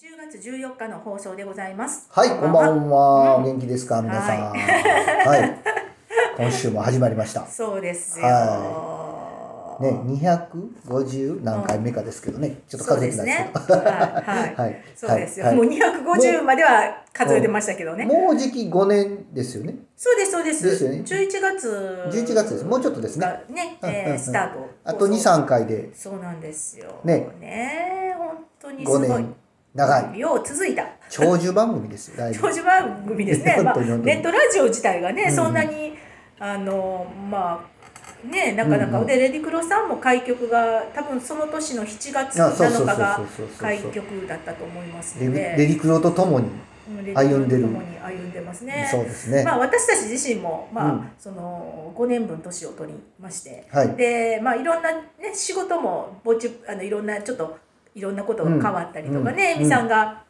10月14日の放送でございます。はい、こんばんは。うん元気ですか、皆さん。ははい。今週も始まりました。そうですよ。はね、250何回目かですけどね、ちょっと数えてないですけど。ねはい はい。そうですよ。はいもう250までは数えてましたけどね。もうじき5年ですよね。そうですそうです。ですよね11月11月です。もうちょっとですね。がね、うんうんうんえースタート。あと2、3回でそうなんですよ。ねね本当にす5ごい年。。長い。よう続いた。長寿番組ですよ、だいぶ。長寿番組ですね。まあ、本当に本当にネットラジオ自体がね、うんそんなに、あの、まあ、ね、なかなか、うんうんで、レディクロさんも開局が、多分その年の7月あそうそうそう7日がそうそうそう開局だったと思いますレので、レディクロとともに。うんレデ共に歩んでますね。そうですね。まあ、私たち自身も、まあうんその5年分年を取りまして、はい。で、まあ、いろんな、ね、仕事もぼちあのいろんなちょっといろんなことが変わったりとかね、うんみさんが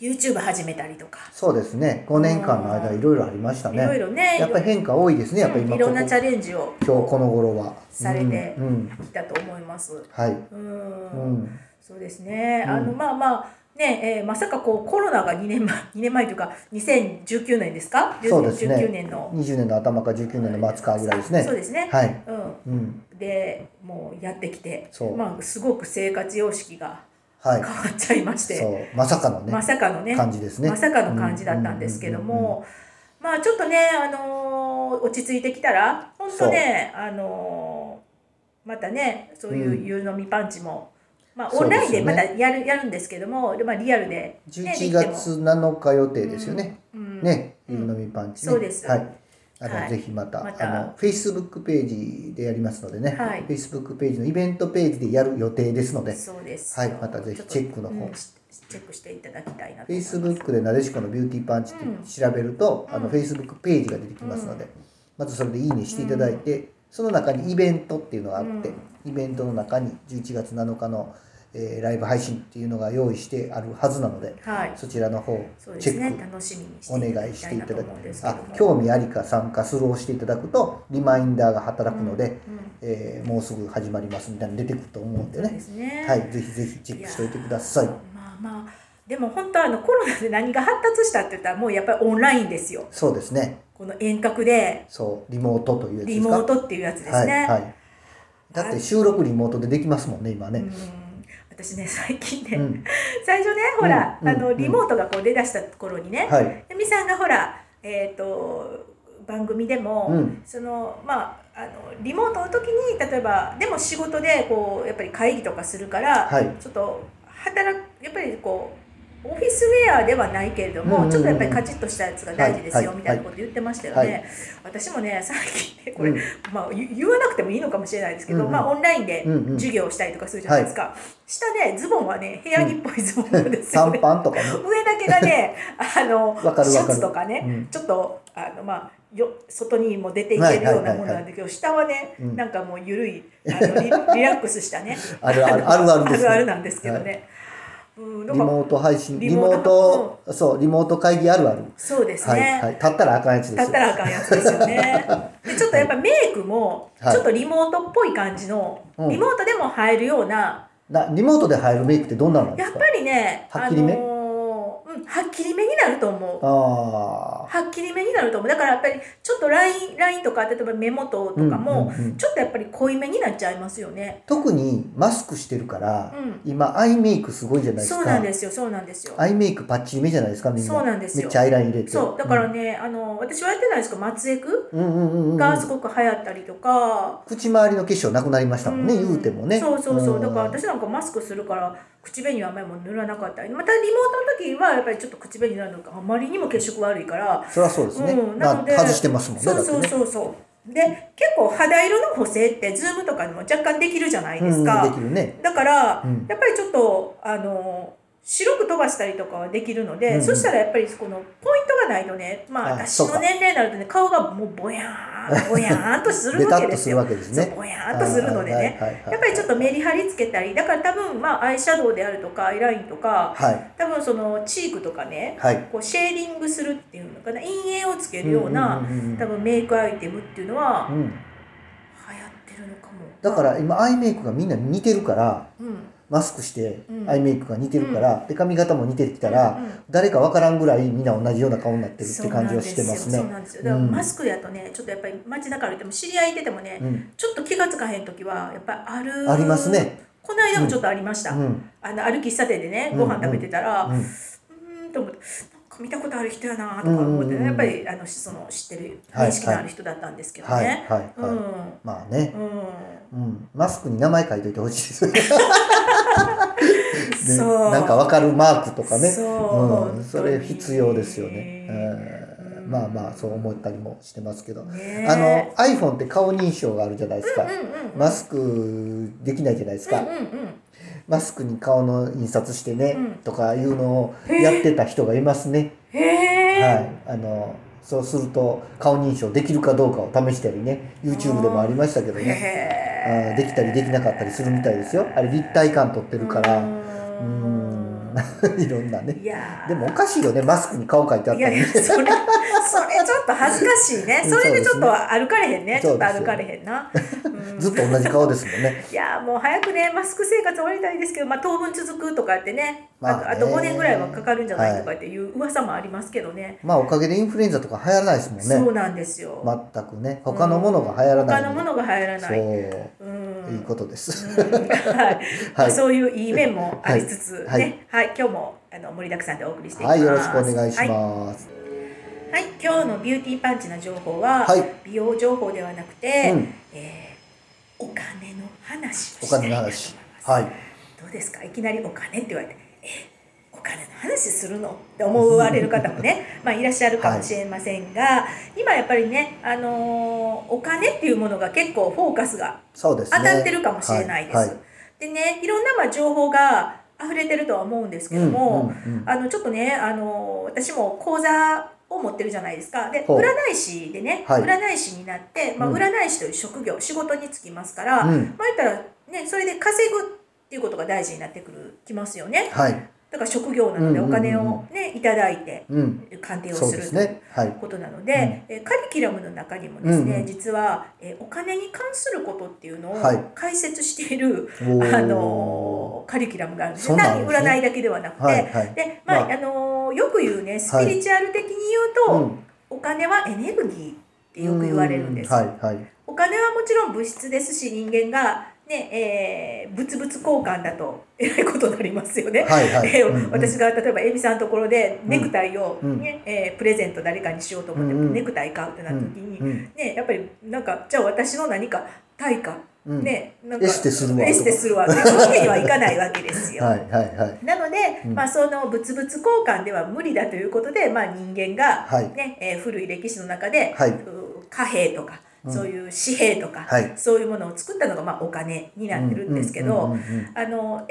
YouTube 始めたりとか、そうですね。5年間の間いろいろありましたいろいね。ろねやっぱり変化多いですね。やっぱり今いろんなチャレンジを今日この頃は。されてきたと思います。はい。うん、うん。そうですね。うんあのまあまあね、えーまさかこうコロナが2年前 2年前というか2019年ですか？そうですね19年の20年の頭か19年の末かぐらいですね。そうですね。はい。うん。うん。でもうやってきて、そうまあすごく生活様式がはい変。わっちゃいまして、そう。まさかのねま、さかのね感じですね。まさかの感じだったんですけども、まあちょっとね、あのー落ち着いてきたら本当ね、あのーまたねそういううん夕飲みパンチも、まあオンラインでまたやる,、やるんですけどもで、まあ、リアルで、ね、うん、できて11も。月7日予定ですよね。うん。ね、うん。ゆうのみパンチね。そうです。はい。あの、はい。ぜひまた、また。あの、Facebook ページでやりますのでね、はい。Facebook ページのイベントページでやる予定ですので、そうです。はい。またぜひチェックの方。チェックしていただきたいなと思います。Facebook でなでしこのビューティーパンチって調べると、あのうん Facebook ページが出てきますので、まずそれでいいねしていただいて、その中にイベントっていうのがあって、イベントの中に11月7日の、えーライブ配信っていうのが用意してあるはずなので、はい。そちらの方チェック楽しみにしお願いしていただく思うんですけどあも興味ありか参加するをしていただくとリマインダーが働くので、うん。うんえーもうすぐ始まりますみたいなの出てくると思うんでね。すね。はい。ぜひぜひチェックしておいてください。まあまあ。でも本当あのコロナで何が発達したって言ったらもうやっぱりオンラインですよ。そうですねこの遠隔でそうリモートというやつですか？リモートっていうやつですね、はいはい。だって収録リモートでできますもんね今ね、うん。私ね最近ね、うん。最初ねほら、うんうんあのリモートがこう出だした頃にね、はい。でみさんがほらえっ、と番組でも、うん。そのまああのリモートの時に例えばでも仕事でこうやっぱり会議とかするから、はい。ちょっと働くやっぱりこうオフィスウェアではないけれども、うんうんうん。ちょっとやっぱりカチッとしたやつが大事ですよ、はいみたいなこと言ってましたよね、はい。私もね最近ねこれ、うん。まあ、言言わなくてもいいのかもしれないですけど、うんうん。まあ、オンラインでうんうん。授業をしたりとかするじゃないですか、下ねズボンはね部屋着っぽいズボンなんですよ。短ね、パンとかね。上だけがね あのシャツとかね、うん。ちょっとあのまあよ外にも出ていけるようなものなんだけど、下はね、うん。なんかもうゆるいあのリリラックスしたね。あるあるあるある あるあるなんですけどね、うん、リモート配信リリモートそうリモート会議あるある。そうですはいね、はい。立ったらあかんやつです立ったらあかんやつですよね。でちょっとやっぱメイクもはい。ちょっとリモートっぽい感じの、うん。リモートでも入るようななリモートで入るメイクってどんなのですか？やっぱりねはっきりめ？あのーうん、はっきりめになると思う。あはっきりめになると思う。だからやっぱりちょっとラインラインとか例えば目元とかも、うんうんうん。ちょっとやっぱり濃いめになっちゃいますよね。ー特にマスクしてるから、うん。今アイメイクすごいじゃないですか。そうなんですよそうなんですよ。アイメイクパッチリめじゃないですかみんな。そうなんですよ。めっちゃアイライン入れて。そうだからね、あの私はやってないですけど松江区うんうんうんうんがすごく流行ったりとか、口周りの化粧なくなりましたもんね、うん。言うてもね。そうそうそう、ん。だから私なんかマスクするから口紅はあんまり塗らなかった。りまたリモートの時はやっぱりちょっと口紅塗るのがあまりにも血色悪いから、そりゃそうですね、うん、まあなので、外してますもんねそうそうそうそう。で結構肌色の補正って Zoom とかにも若干できるじゃないですか、うん、できるね。だから、うん。やっぱりちょっとあの白く飛ばしたりとかはできるので、うんうん。そしたらやっぱりこのポイントがないとねまああ私の年齢になるとね顔がもうぼやーん ぼやーんとするわけですよ。ですね。ぼやーんとするのでね、やっぱりちょっとメリハリつけたりだから多分まあアイシャドウであるとかアイラインとかはい。多分そのチークとかねはい。こうシェーディングするっていうのかな陰影をつけるような、多分メイクアイテムっていうのは流行うんってるのかも。だから今アイメイクがみんな似てるからうんマスクしてうん。アイメイクが似てるから、で髪型も似てきたら、誰かわからんぐらいみんな同じような顔になってるって感じをなんですよしてますね。そうなんですよ。だからうんマスクやとねちょっとやっぱり街中歩いても知り合いいててもね、うん。ちょっと気がつかへん時はやっぱりあるありますね。この間もちょっとありました、うん。あのある喫茶店でねうんご飯食べてたら、ううんと思って見たことある人やなとか思って、やっぱりあのその知ってるはい認識のある人だったんですけどはいね。はいはい、うん。まあね、うん。うん、マスクに名前書いといてほしいです そう。なんかわかるマークとかね。そう。うん、それ必要ですよね、本うん。まあまあそう思ったりもしてますけど、ね。あの iPhone って顔認証があるじゃないですか、マスクできないじゃないですか、うんうんうんマスクに顔の印刷してね、うん。とかいうのをやってた人がいますね、へえ、はい。あのそうすると顔認証できるかどうかを試したりね YouTube でもありましたけどね。へあーできたりできなかったりするみたいですよ。あれ立体感取ってるから。ううーん。いろんなね。いやー。でもおかしいよねマスクに顔描いてあっいやいやたりねそれそれちょっと恥ずかしいね。それでちょっと歩かれへんね。ちょっと歩かれへんな、うんずっと同じ顔ですもんね。いやーもう早くねマスク生活終わりたいですけど、まあ、当分続くとかってね,、まあね。あとあと5年ぐらいはかかるんじゃないとかっていう噂もありますけどね、まあおかげでインフルエンザとか流行らないですもんね。そうなんですよ、全くね。他のものが流行らない。他のものが流行らそうない。う。ん。いいことです、うん。はい。まあそういういい面もありつつね、ははい。い。今日もあの盛りだくさんでお送りしていきます。はい。よろしくお願いしはいます。はい、今日のビューティーパンチな情報は、はい。美容情報ではなくて、うん。えーお金の話をお金の話。す。はい。どうですか？いきなりお金って言われて、えお金の話するの？って思われる方もね、まあ、いらっしゃるかもしれませんが、今やっぱりね、あのーお金っていうものが結構フォーカスが当たってるかもしれないです。はい。はいでねいろんなまあ情報が溢れてるとは思うんですけども、うんうんうん。あのちょっとねあの私も講座を持ってるじゃないですか。で占い師でね、はい。占い師になって、まあ、うん。占い師という職業仕事に就きますから、うん。まあ言ったらねそれで稼ぐっていうことが大事になってくるきますよね。はい。だから職業なのでうんうんうんうん。お金をねいただいてうん。鑑定をすするというね。はい。ことなので、えカリキュラムの中にもですね、うんうん。実は、えお金に関することっていうのをはい。解説している、あのカリキュラムがあるんですね。占いだけではなくて、でまあ、まあ。あのよく言うねスピリチュアル的に言うと、うん。お金はエネルギーってよく言われるんですよ、はいはい。お金はもちろん物質ですし人間がね、えー、物々交換だと えらいことになりますよね。はいはい。えーうんうん。私が例えばエビさんのところでネクタイを、うん。ねえープレゼント誰かにしようと思って、ネクタイ買うってなった時に、うんうん。ね、やっぱりなんかじゃあ私の何か対価、うんねなんかエステするわエステするわ わけにはいかないわけですよ。はいはいはい。なので、うん。まあ、その物々交換では無理だということで、まあ、人間が、はい。ねえー古い歴史の中で、はい。う貨幣とか、うん。そういう紙幣とか、はい。そういうものを作ったのが、まあ、お金になってるんですけど、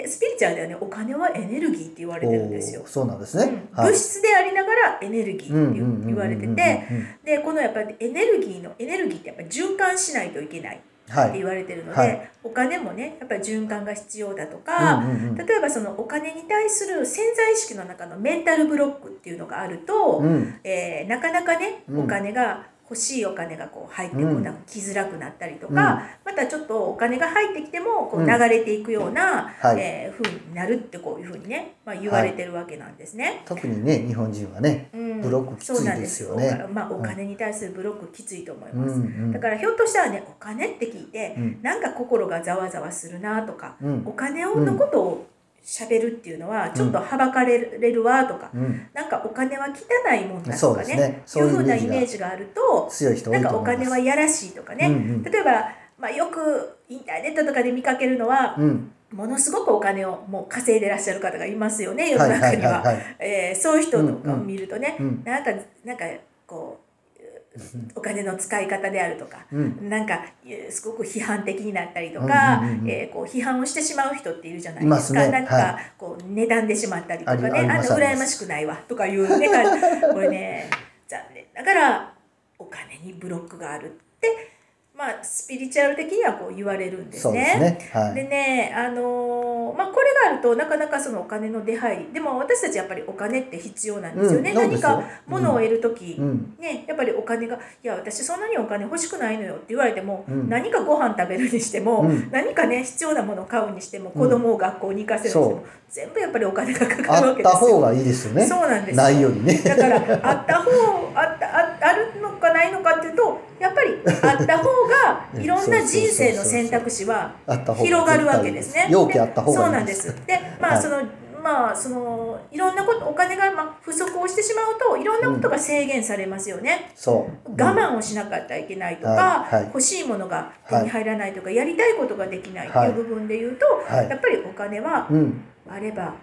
スピリチュアルではねお金はエネルギーって言われてるんですよ。そうなんですね、物質でありながらエネルギーって言われててでこのやっぱりエネルギーのエネルギーってやっぱり循環しないといけないってはい言われてるので、はい。お金もねやっぱり循環が必要だとか、うんうんうん。例えばそのお金に対する潜在意識の中のメンタルブロックっていうのがあると、うん。えーなかなかねうん。お金が欲しいお金がこう入ってこうん。なく来づらくなったりとか、うん。またちょっとお金が入ってきてもこううん。流れていくような、はい。えー風になるってこういうふうにね、まあ、言われてるわけなんですね。特にね日本人はねうん。ブロックきついそうなんです。よねおまあ、お金に対するブロックきついと思いうんます。うん。だからひょっとしたらねお金って聞いて、うん。なんか心がざわざわするなとか、うん。お金のことを喋るっていうのはちょっとはばかれるわとか、うん。なんかお金は汚いもんだとかねねそういうふうなイメージが。あると強い人多ないんかお金はやらしいとかね、うんうん。例えば、まあ、よくインターネットとかで見かけるのは、うん。ものすごくお金をもう稼いでらっしゃる方がいますよね世の中には。そういう人とかを見るとね、うん。なんかなんかこうお金の使い方であるとか、うん。なんかえーすごく批判的になったりとか、えーこう批判をしてしまう人っているじゃないいですすね。なんか、はこう値段でしまったりとかね、ありありあの羨ましくないわとかいうね、これね残念ながらお金にブロックがあるって、まあスピリチュアル的にはこう言われるんですね。すね。はい。でね、あのーのまあ、これがあるとなかなかそのお金の出入り。でも私たちやっぱりお金って必要なんですよね、うん何か物を得る時、うん。ね、やっぱりお金が「いや私そんなにお金欲しくないのよ」って言われても、うん。何かご飯食べるにしても、うん。何かね必要なものを買うにしてもうん。子供を学校に行かせるにしても、全部やっぱりお金がかかるあわけですよ。った方がいいですよね。そうなんですよ。ないよりね。だからあった方あったああるのかないのかっていうとやっぱりあった方が いろんな人生の選択肢は広がるわけですね。容器あった方そうなんです。で、まあ、はい。その、まあ、その、いろんなこと、お金が、まあ、不足をしてしまうと、いろんなことが制限されますよね。そう。我慢をしなかったらいけないとか、はい。はい。欲しいものが手に入らないとか、やりたいことができないってはい。いう部分で言うと、はい。やっぱりお金はうん。あれば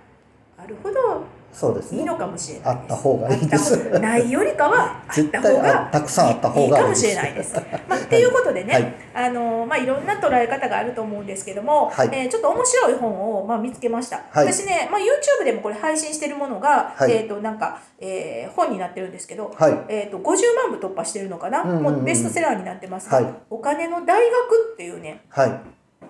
あるほどそうです。ねいいのかもしれない。あった方がいいです。ないよりかは あった方があたくさんあった方がいいかもしれないです。まあ、っていうことでね、はい。あのまあ、いろんな捉え方があると思うんですけども、はい。えーちょっと面白い本を、まあ、見つけました。はい。私ね、まあ、YouTube でもこれ配信してるものが、はい。えっ、となんか、えー本になってるんですけど、はい。えー、と50万部突破してるのかな、うんうんうん。もうベストセラーになってますが、はい。お金の大学っていうねはい。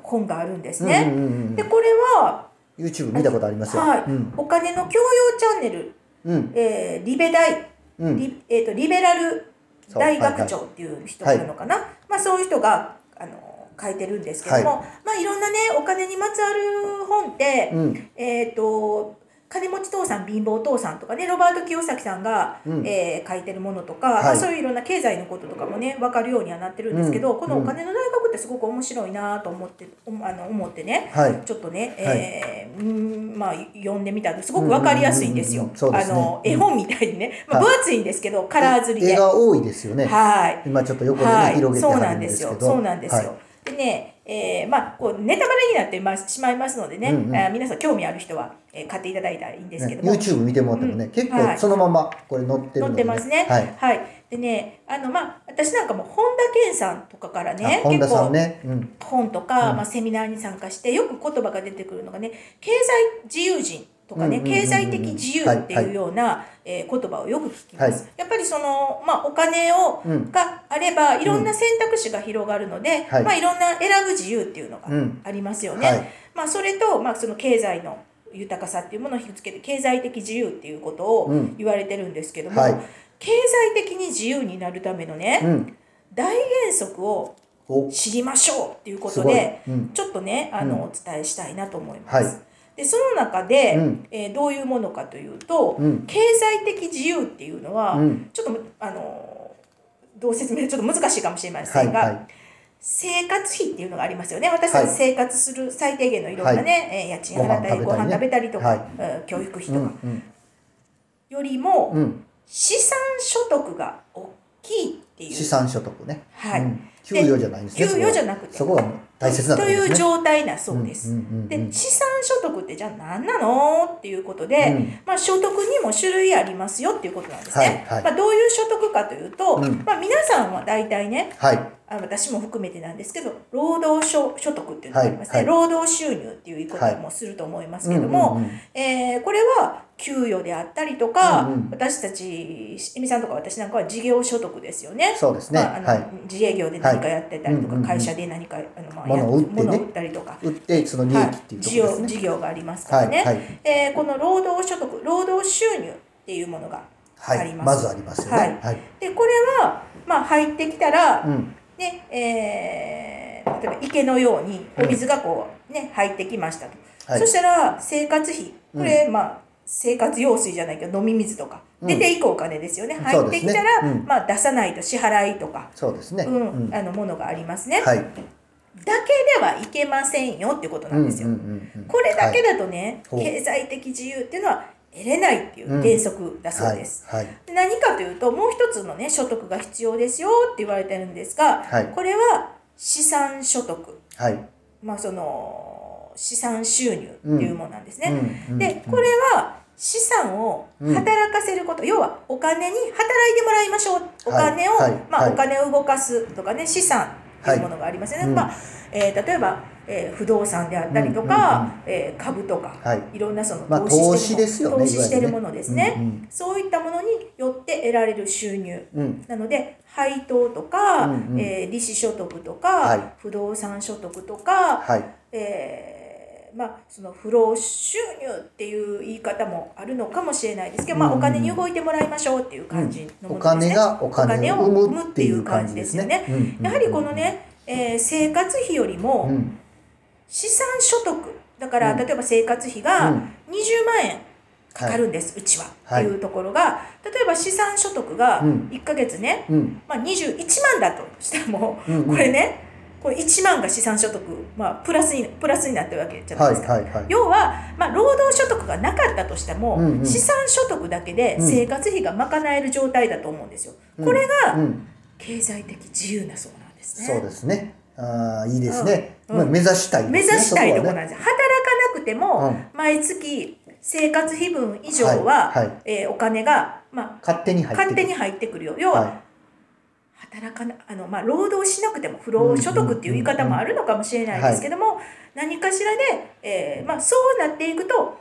本があるんですうんね。うんうんうん。でこれは、YouTube 見たことありますよ。はい。うん。お金の教養チャンネル、うん。えーリベ大。うん。リ,、えー、とリベラル大学長っていう人なのかな、まあ、そういう人があの書いてるんですけども、い。まあ、いろんなねお金にまつわる本って、うん。えっ、と金持ち父さん貧乏父さんとかねロバート清崎さんが、うん。えー書いてるものとか、はい。まあ、そういういろんな経済のこととかもね分かるようにはなってるんですけど、うん。このお金の大学ってすごく面白いなと思っておあの思ってねはい。ちょっとね、えーうんまあ読んでみたらすごく分かりやすいんですよ。あの絵本みたいにね、まあ、はい。分厚いんですけど、カラー刷りで。絵が多いですよね。はい。今ちょっと横でねはい、広げてそうなんですすけどそうなんですよ。はいでね、えーまあこうネタバレになってましまいますのでね、うんうん。皆さん興味ある人は、えー買っていただいたらいいんですけねども、YouTube 見てもらってもね、うん。結はい。構そのままこれ載ってる載ので、ってますね。はい。でね、あのまあ私なんかも本田健さんとかからね、結構ね、うん、本とか、うん。まあ、セミナーに参加してよく言葉が出てくるのがね経済自由人とかね、経済的自由っていうような、えー言葉をよく聞きます、はやっぱりその、まあ、お金を、うん。があればいろんな選択肢が広がるので、はい。まあ、いろんな選ぶ自由っていうのがうん。ありますよね、はい。まあ、それと、まあ、その経済の豊かさっていうものを引き付けて経済的自由っていうことをうん。言われてるんですけども、はい。経済的に自由になるためのね、うん、大原則をお、知りましょうっていうことで、うん、ちょっとねあの、うん。お伝えしたいなと思います。はいでその中で、うん。えーどういうものかというと、うん。経済的自由っていうのは、うん。ちょっとあのどう説明ちょっと難しいかもしれませんが、はいはい。生活費っていうのがありますよね。私たちはい。生活する最低限のいろんなね、えー家賃払ったりご飯食べたりとか、はい。うん教育費うんとかうん。よりも、うん、資産所得が大きいっていう。資産所得ね、はい。うん、給与じゃないんですね給与じゃなくて。そこが大切なとという状態なそうです。うんうんうん。うんで資産所得ってじゃあ何なのっていうことで、うん。まあ、所得にも種類ありますよっていうことなんですね。はいはい。まあ、どういう所得かというと、うん。まあ、皆さんは大体ねはい。あ私も含めてなんですけど労働所所得っていうのがありますね、はいはい。労働収入っていう言い方もすると思いますけども、うんうんうん。えーこれは給与であったりとか、うんうん。私たちえみさんとか私なんかは事業所得ですよね。そうですね、まああのはい。自営業で何かやってたりとか、はい。会社で何かあの、まあ、物を売ってね。物を売ったりとか、売ってその利益っていうところですね、はい、事業事業がありますからね、はい。はい。えーこの労働所得労働収入っていうものがはい。あります。まずありますよね。はい。はい、でこれは、まあ、入ってきたら、うん。ねえー例えば池のようにお水がこう、ね入ってきましたと、はい。そしたら生活費。これ、まあ生活用水じゃないけど飲み水とか、うん。出ていくお金ですよね。入ってきたら、うん。まあ、出さないと支払いとか、そうですね、うん。うん。あのものがありますね、はい。だけではいけませんよっていうことなんですよ。うんうんうんうんこれだけだとね、はい経済的自由っていうのは得れないっていう原則だそうです。はい。はい。で何かというともう一つのね所得が必要ですよって言われてるんですが、はい。これは資産所得。はい。まあその資産収入っていうものなんですね。でこれは資産を働かせること、要はお金に働いてもらいましょう。お金を、まあ、はい。お金を動かすとかね資産っていうものがありますよね、はい。まあえー例えば、えー不動産であったりとか、えー株とか、はい。いろんなそのまあ投資ですよね投資してるものですね、そういったものによって得られる収入。うん。なので配当とか、うえー利子所得とか、はい。不動産所得とか、はい。えーまあ、その不労収入っていう言い方もあるのかもしれないですけど、まあ、うんお金に動いてもらいましょうっていう感じのおものですね。金がお金を生むっていう感じですね。うん。やはりこの、ね、えー生活費よりうもん。資産所得だから、うん。例えば生活費が20万円かかるんです、うちは、はい。っていうところが例えば資産所得がうん。1ヶ月ね、うん。まあ、21万だとしても、うんうん。これねこれ1万が資産所得、まあ、プラスにプラスになってるわけじゃないはいですか。はいはい。要は、まあ、労働所得がなかったとしても、うんうん資産所得だけでうん生活費が賄える状態だと思うんですよ。うんこれがうん経済的自由なそうなんですね。そうですね。ああいいですね。うんまあ目指したいね。目指したいところそなんです、働かなくても、うん毎月生活費分以上は、はいはいえーお金が、ま勝手に入あ、ってくる勝手に入ってくるよ要は、は働かなあの、まあ、労働しなくても不労所得っていう言い方もあるのかもしれないですけども、何かしらで、えーまあ、そうなっていくと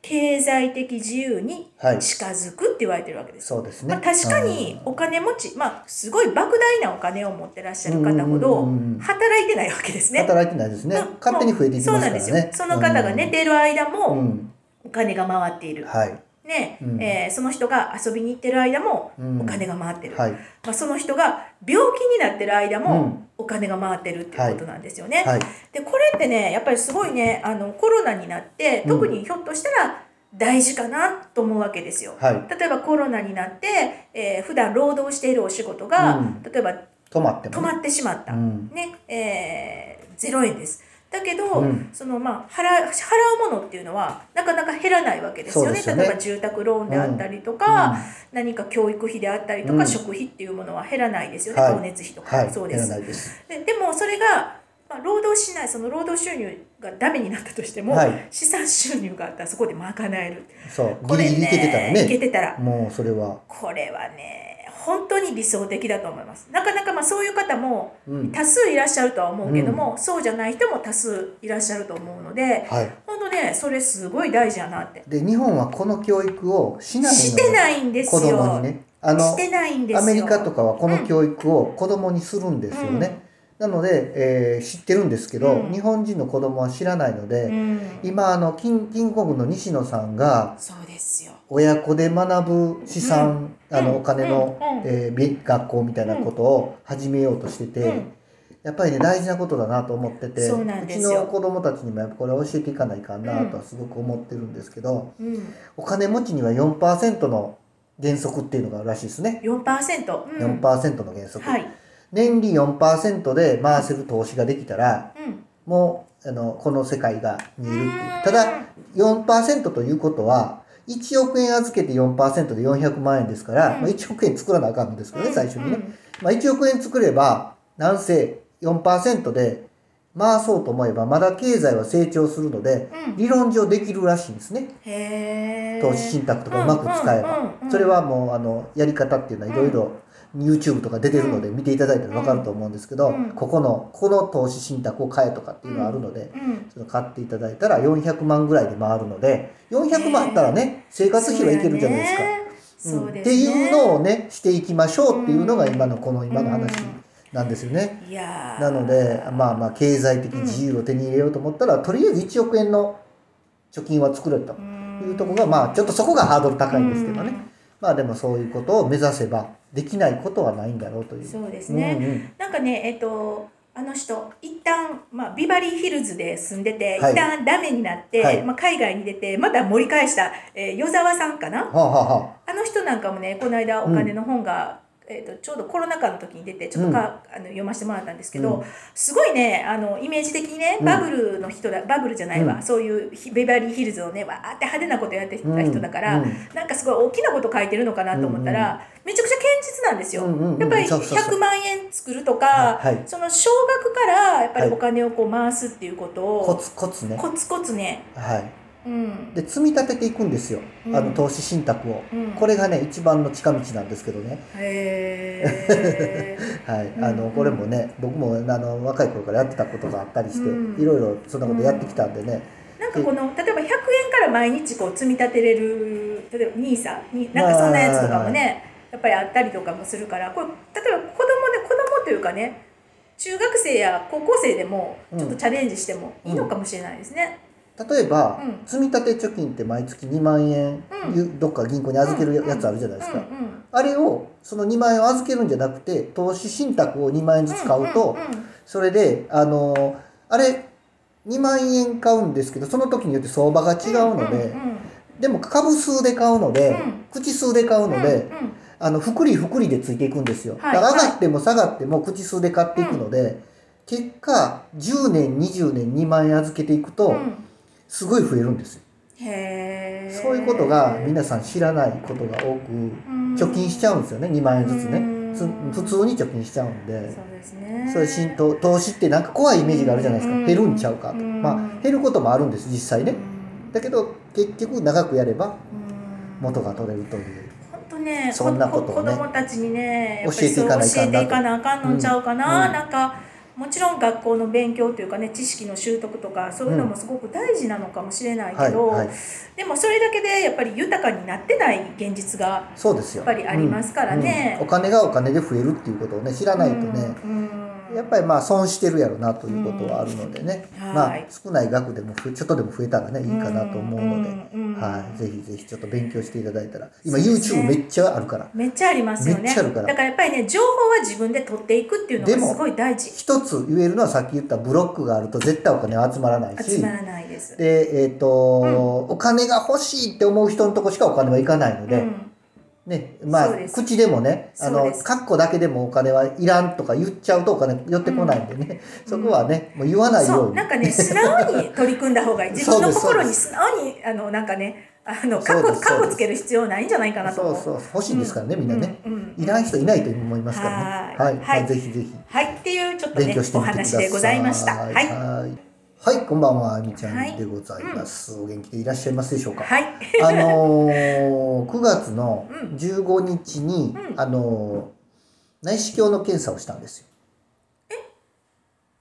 経済的自由にはい近づくって言われてるわけです。そうですね。まあ、確かにお金持ち、まあ、すごい莫大なお金を持ってらっしゃる方ほど働いてないわけですね。働いてないですねうん。勝手に増えていきますからね。そうなんですよ。その方が寝てる間うもん。お金が回っている。はい。ね、うんえーその人が遊びに行ってる間もうんお金が回ってる。はい。まあ、その人が病気になってる間うもんお金が回ってるっていうことなんですよね。はい。でこれってねやっぱりすごいねあのコロナになってうん特にひょっとしたら大事かなと思うわけですよ。はい。例えばコロナになって、えー普段労働しているお仕事が、うん例えば止まってもね。止まってしまった、うん。ねえー、0円です。だけど、うん。そのまあ払う払うものっていうのはなかなか減らないわけですよね。ね。例えば住宅ローンであったりとか、何か教育費であったりとか、うん。食費っていうものは減らないですよね、はい。光熱費とか。はい。もそうです、やらないです。ででもそれが、まあ、労働しないその労働収入がダメになったとしても、はい。資産収入があったらそこで賄える。そう。これギリギリいけてたらいけね。てたら。もうそれは。これはね本当に理想的だと思います。なかなかまあそういう方もうん。多数いらっしゃるとは思うけども、そうじゃない人も多数いらっしゃると思うのではい。本当ねそれすごい大事やなって。で日本はこの教育をしないのしてないんです子よ供にね。あのしてないんですよ。アメリカとかはこの教育を子供にするんですよね。なので、えー知ってるんですけど、うん。日本人の子供は知らないので、うん。今あのキンキングコングの西野さんがそうですよ親子で学ぶ資産、あのうん。お金の、うん。うん。えーび学校みたいなことを始めようとしてて、うん。やっぱりね大事なことだなと思っててそうちの子供たちにもやっぱこれは教えていかないかんなとはすごく思ってるんですけど、うん、お金持ちには4%の原則っていうのがあるらしいですね、4%、うん、4%の原則、はい、年利4%で回せる投資ができたらうん、もうあのこの世界が見えるっていう。うん。ただ4%ということは1億円預けて4%で400万円ですから、うん。まあ、1億円作らなあかんのですけどね、最初にね、うん。まあ、1億円作ればなんせ4%で回そうと思えばまだ経済は成長するのでうん。理論上できるらしいんですね。投資信託とかうまく使えば。それはもうあのやり方っていうのはいろいろ YouTube とか出てるので見ていただいたら分かると思うんですけどうん。ここのこの投資信託を買えとかっていうのがあるのでうん。その買っていただいたら400万ぐらいで回るので400万あったらね生活費はいけるじゃないですか。そうやね。うん。っていうのをねしていきましょうっていうのがうん。今のこの今の話なんですよね。なのでまあまあ経済的自由を手に入れようと思ったら、とりあえず1億円の貯金は作れるというところがまあちょっとそこがハードル高いんですけどね、まあでもそういうことを目指せばできないことはないんだろうという。そうですね。うんうん。なんかねえっとあの人一旦、まあ、ビバリーヒルズで住んでて、はい。一旦ダメになって、はい。まあ、海外に出てまた盛り返した、えー、与沢さんかな？はあ、はあはあの人なんかもねこの間お金の本が、えー、とちょうどコロナ禍の時に出てちょっとか、あの読ませてもらったんですけど、うん。すごいねあのイメージ的にねうんバブルの人だ、バブルじゃないわ、うん。そういうヒビバリーヒルズをねわーって派手なことやってた人だから、うん。うん。なんかすごい大きなこと書いてるのかなと思ったら、めちゃくちゃ堅実なんですよ。うんうんうん。やっぱりそうそうそう。100万円作るとか、はいはい。その少額からやっぱりお金をこう回すっていうことを、コツコツね。コツコツね、はい。うん。で積み立てていくんですよ、うん。あの投資信託を、うん。これがね一番の近道なんですけどね、へー。はい、うんあのこれもね僕もあの若い頃からやってたことがあったりして、うん。いろいろそんなことやってきたんでね、なんかこの例えば100円から毎日こう積み立てれる例えば NISA になんかそんなやつとかもねやっぱりあったりとかもするからこれ例えば子供で子供というかね中学生や高校生でもちょっとチャレンジしてもいいのかもしれないですね。例えば、うん。積立貯金って毎月2万円、うん。ゆどっか銀行に預けるやつあるじゃないですか、うんうんあれをその2万円を預けるんじゃなくて投資信託を2万円ずつ買うと、んんん。それであのあれ2万円買うんですけどその時によって相場が違うので、んんでも株数で買うので、うん。口数で買うので、うんうん。あの福利福利でついていくんですよ、はいだから上がっても下がっても口数で買っていくので、結果10年20年2万円預けていくとうんすごい増えるんですよ、へー。そういうことが皆さん知らないことが多く貯金しちゃうんですよね。2万円ずつね。普通に貯金しちゃうんで。そうですね。そういう浸透投資ってなんか怖いイメージがあるじゃないですか。うん。減るんちゃうかと。うん。まあ減ることもあるんです実際ね。うん。だけど結局長くやればうん。元が取れるという。本当ねそんなことをね子供たちにね教えていかないかんな教えていかなあかんのちゃうかな、うん。なんかもちろん学校の勉強というかね知識の習得とかそういうのもすごく大事なのかもしれないけど、はいはい。でもそれだけでやっぱり豊かになってない現実がそうですよ。やっぱりありますからね。うん。うん。お金がお金で増えるっていうことをね知らないとね、うんうんやっぱりまあ損してるやろなということはあるのでね、うん。まあはい。少ない額でもふちょっとでも増えたらねいいかなと思うので、うんうんはい、ぜひぜひちょっと勉強していただいたら。今 YouTube めっちゃあるから。めっちゃありますよね。めっちゃあるから。だからやっぱりね情報は自分で取っていくっていうのがすごい大事。一つ言えるのはさっき言ったブロックがあると絶対お金は集まらないし。集まらないです。で、えーとお金が欲しいって思う人のとこしかお金はいかないので、うんねまあ口でもねあのカッコだけでもお金はいらんとか言っちゃうとお金寄ってこないんでね、そこはねもう言わないよそう。うになんかね素直に取り組んだ方がいい。自分の心に素直にあのなんかねあのカッコカッコつける必要ないんじゃないかなと。そうそう欲しいんですからね、みんなね、うんうんいらん人いないと思いますからね。はい、はい。ぜひぜひ。はい。っていうちょっとねお話でございました。はいはいはいこんばんはあみちゃんでございます、お元気でいらっしゃいますでしょうか、はい。あのー、9月のうん。15日に、うん。あのー内視鏡の検査をしたんですよ。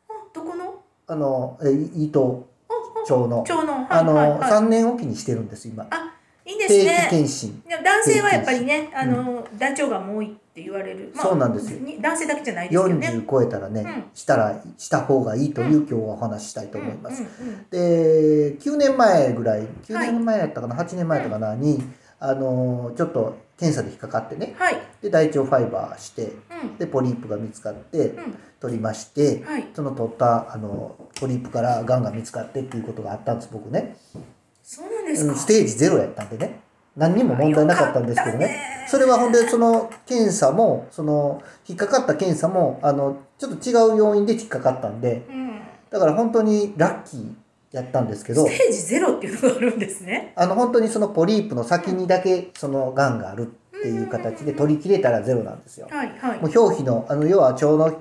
あどこの？あのえ伊藤ああ町の。腸のはいあの、はいはい。3年おきにしてるんです今。あいいです定期ね。検診。男性はやっぱりねあの大腸がんも多いって言われる。そうなんですよに男性だけじゃないですけどね。40超えたらね、うんしたらした方がいいという、今日はお話ししたいと思います、うんうんうんで9年前ぐらい9はい年前やったかな、8年前とかなに、あのちょっと検査で引っかかってねはい。で大腸ファイバーしてうんでポリープが見つかってうん取りましてはい。その取ったあのポリープからがんが見つかってっていうことがあったんです僕ね、そうなんですか。うんステージゼロやったんでね何にも問題なかったんですけどねそれはほんでその検査もその引っかかった検査もあのちょっと違う要因で引っかかったんでうん。だから本当にラッキーやったんですけどステージゼロっていうのがあるんですね。あの本当にそのポリープの先にだけそのがんがあるっていう形で取り切れたらゼロなんですよ。はいはい。もう表皮のあの要は腸のうん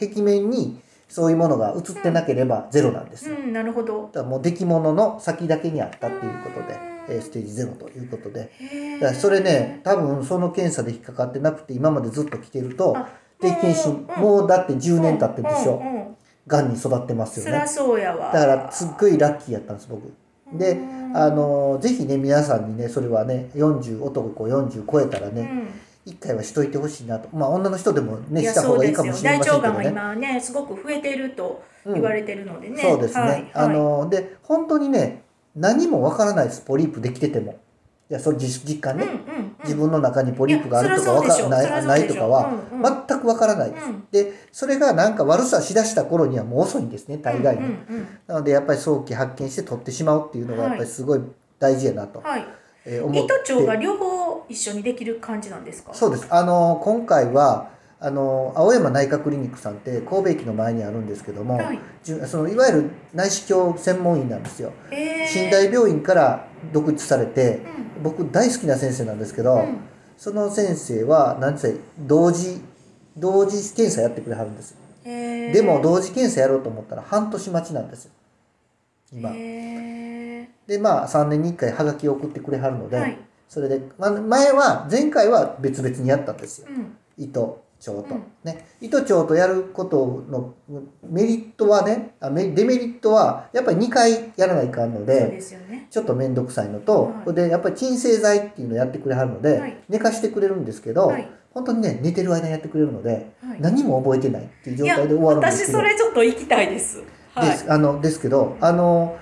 壁面にそういうものが映ってなければゼロなんですよ。うんなるほど。だからもう出来物の先だけにあったっていうことで、えーステージゼロということで。だからそれね多分その検査で引っかかってなくて今までずっと来てるとあ定期検診うんもうだって10年経ってるでしょ。うんうんうん。がんに育ってますよね。そりゃそうやわ。だからすっごいラッキーやったんです僕。でうん。あのぜひね皆さんにねそれはね40男40超えたらねうん。一回はしといてほしいなと。まあ女の人でもねした方がいいかもしれ大ませんけどね。腸がんは今ねすごく増えていると言われてるのでね。そうですね、はいはい。あので本当にね何もわからないですポリープできてても。いやそれ実実感ね、うんうんうん。自分の中にポリープがあるとかわかないないとかは全くわからないです、うん。でそれがなんか悪さしだした頃にはもう遅いんですね大概に、うんうん。なのでやっぱり早期発見して取ってしまうっていうのがやっぱりすごい大事やなと、うんはい。えー思って。胃と腸が両方一緒にできる感じなんですか？そうです。あの今回はあの青山内科クリニックさんって神戸駅の前にあるんですけども、はい。そのいわゆる内視鏡専門医なんですよ。えー。寝台病院から独立されてうん。僕大好きな先生なんですけど、うん。その先生は何て同時同時検査やってくれはるんです。へー。でも同時検査やろうと思ったら半年待ちなんですよ。今。へでまあ3年に1回はがきを送ってくれはるので、はい。それで、まあ、前は前回は別々にやったんですよ。ーうん。胃と腸と、うん。ね。胃と腸とやることのメリットはねあメデメリットはやっぱり2回やらないかんのでね。ちょっと面倒くさいのと、はい。でやっぱり鎮静剤っていうのをやってくれはるので、はい。寝かしてくれるんですけど、はい。本当にね寝てる間にやってくれるので、はい。何も覚えてないっていう状態で終わるんです私けど。それちょっと行きたいです。はい。ですあのですけどあの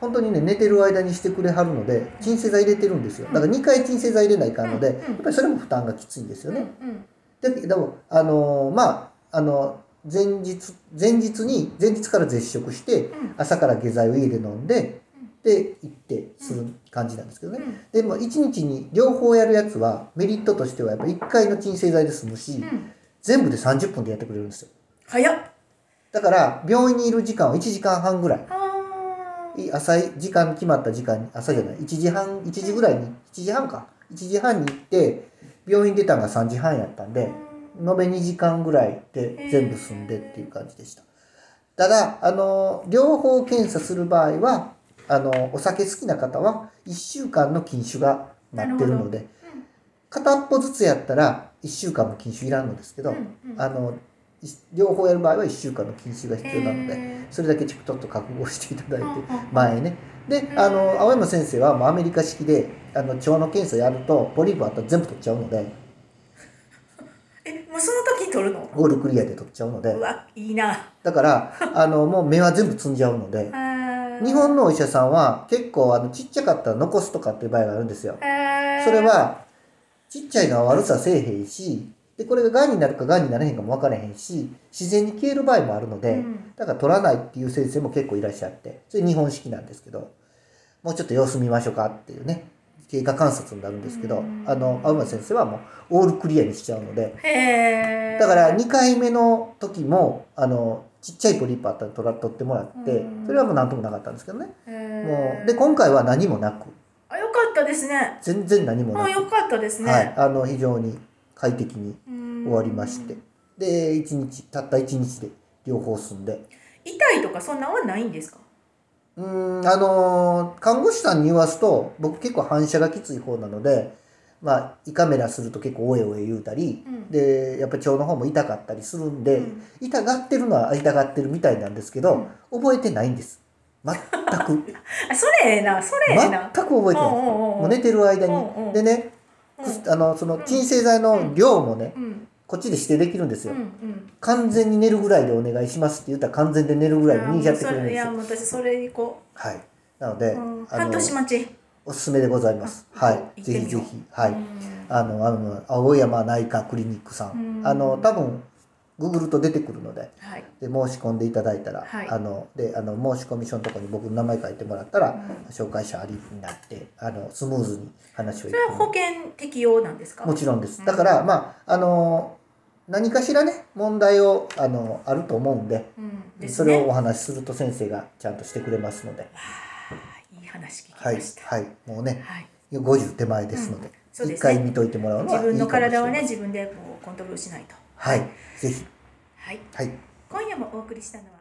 本当にね寝てる間にしてくれはるので鎮静剤入れてるんですよ。だから2回鎮静剤入れないかんので、やっぱりそれも負担がきついんですよね、うんうんだけどあのーまああの前日前日に前日から絶食してうん。朝から下剤を家で飲んでで行ってする感じなんですけどね、うん。でも1日に両方やるやつはメリットとしてはやっぱ1回の鎮静剤で済むし、うん。全部で30分でやってくれるんですよ。早っ。だから病院にいる時間は1時間半ぐらい。朝時間決まった時間に朝じゃない。1時半1時ぐらいに1時半か。1時半に行って病院出たのが3時半やったんで延べ2時間ぐらいで全部済んでっていう感じでした。ただあの両方検査する場合はあのお酒好きな方は1週間の禁酒が待ってるのでうん片っぽずつやったら1週間も禁酒いらんのですけど、うんうん。あのい両方やる場合は1週間の禁酒が必要なのでへそれだけちょっと覚悟していただいて前ねであの青山先生はもうアメリカ式であの腸の検査やるとポリープあったら全部取っちゃうので。えもうその時に取るの？オールクリアで取っちゃうので。うわいいな。だからあのもう目は全部積んじゃうので。日本のお医者さんは結構あのちっちゃかったら残すとかっていう場合があるんですよ。それはちっちゃいのは悪させえへんしでこれががんになるかがんになれへんかも分からへんし自然に消える場合もあるので、うん。だから取らないっていう先生も結構いらっしゃってそれ日本式なんですけどもうちょっと様子見ましょうかっていうね経過観察になるんですけど、うん。あの青山先生はもうオールクリアにしちゃうのでだから2回目の時もあのちっちゃいポリープあったら取ら取ってもらってうん。それはもう何ともなかったんですけどね。もうで今回は何もなく。あよかったですね。全然何もなく、あよかったですね、はい、あの非常に快適に終終わりまして。で1日たった1日で両方済んで。痛いとかそんなんはないんですか？うーんあのー看護師さんに言わすと僕結構反射がきつい方なのでまあ胃カメラすると結構おえおえ言うたり、うん。でやっぱ腸の方も痛かったりするんで、うん。痛がってるのは痛がってるみたいなんですけど、覚えてないんです。全く。あそれええなそれええ全なく覚えてない。うんうんうんうん。もう寝てる間に、うんうん。でね、あのその鎮静剤の量もね、うん。こっちで指定できるんですよ、完全に寝るぐらいでお願いしますって言ったら完全で寝るぐらいにやってくれるんいですよ。やもう私それにこはい。なので、う、うん、あの半年待ち。おすすめでございます。あはい。ぜひぜひ。はい、う。んあのあの青山内科クリニックさん。あの多分ググると出てくるのではい。で申し込んでいただいたら、はい。あのであの申し込み書のところに僕の名前書いてもらったら、うん。紹介者ありになってあのスムーズに話をそれは保険適用なんですか？もちろんです。うん。だから、まああの何かしらね問題をあのあると思うんでうん。ですそれをねお話しすると先生がちゃんとしてくれますので。いい話聞きはいました。はいもうねはい。50手前ですので、そうですね。一回見といてもらうのはいい自分の体はね自分でこうコントロールしないとはいぜひ。はい。はい。今夜もお送りしたのは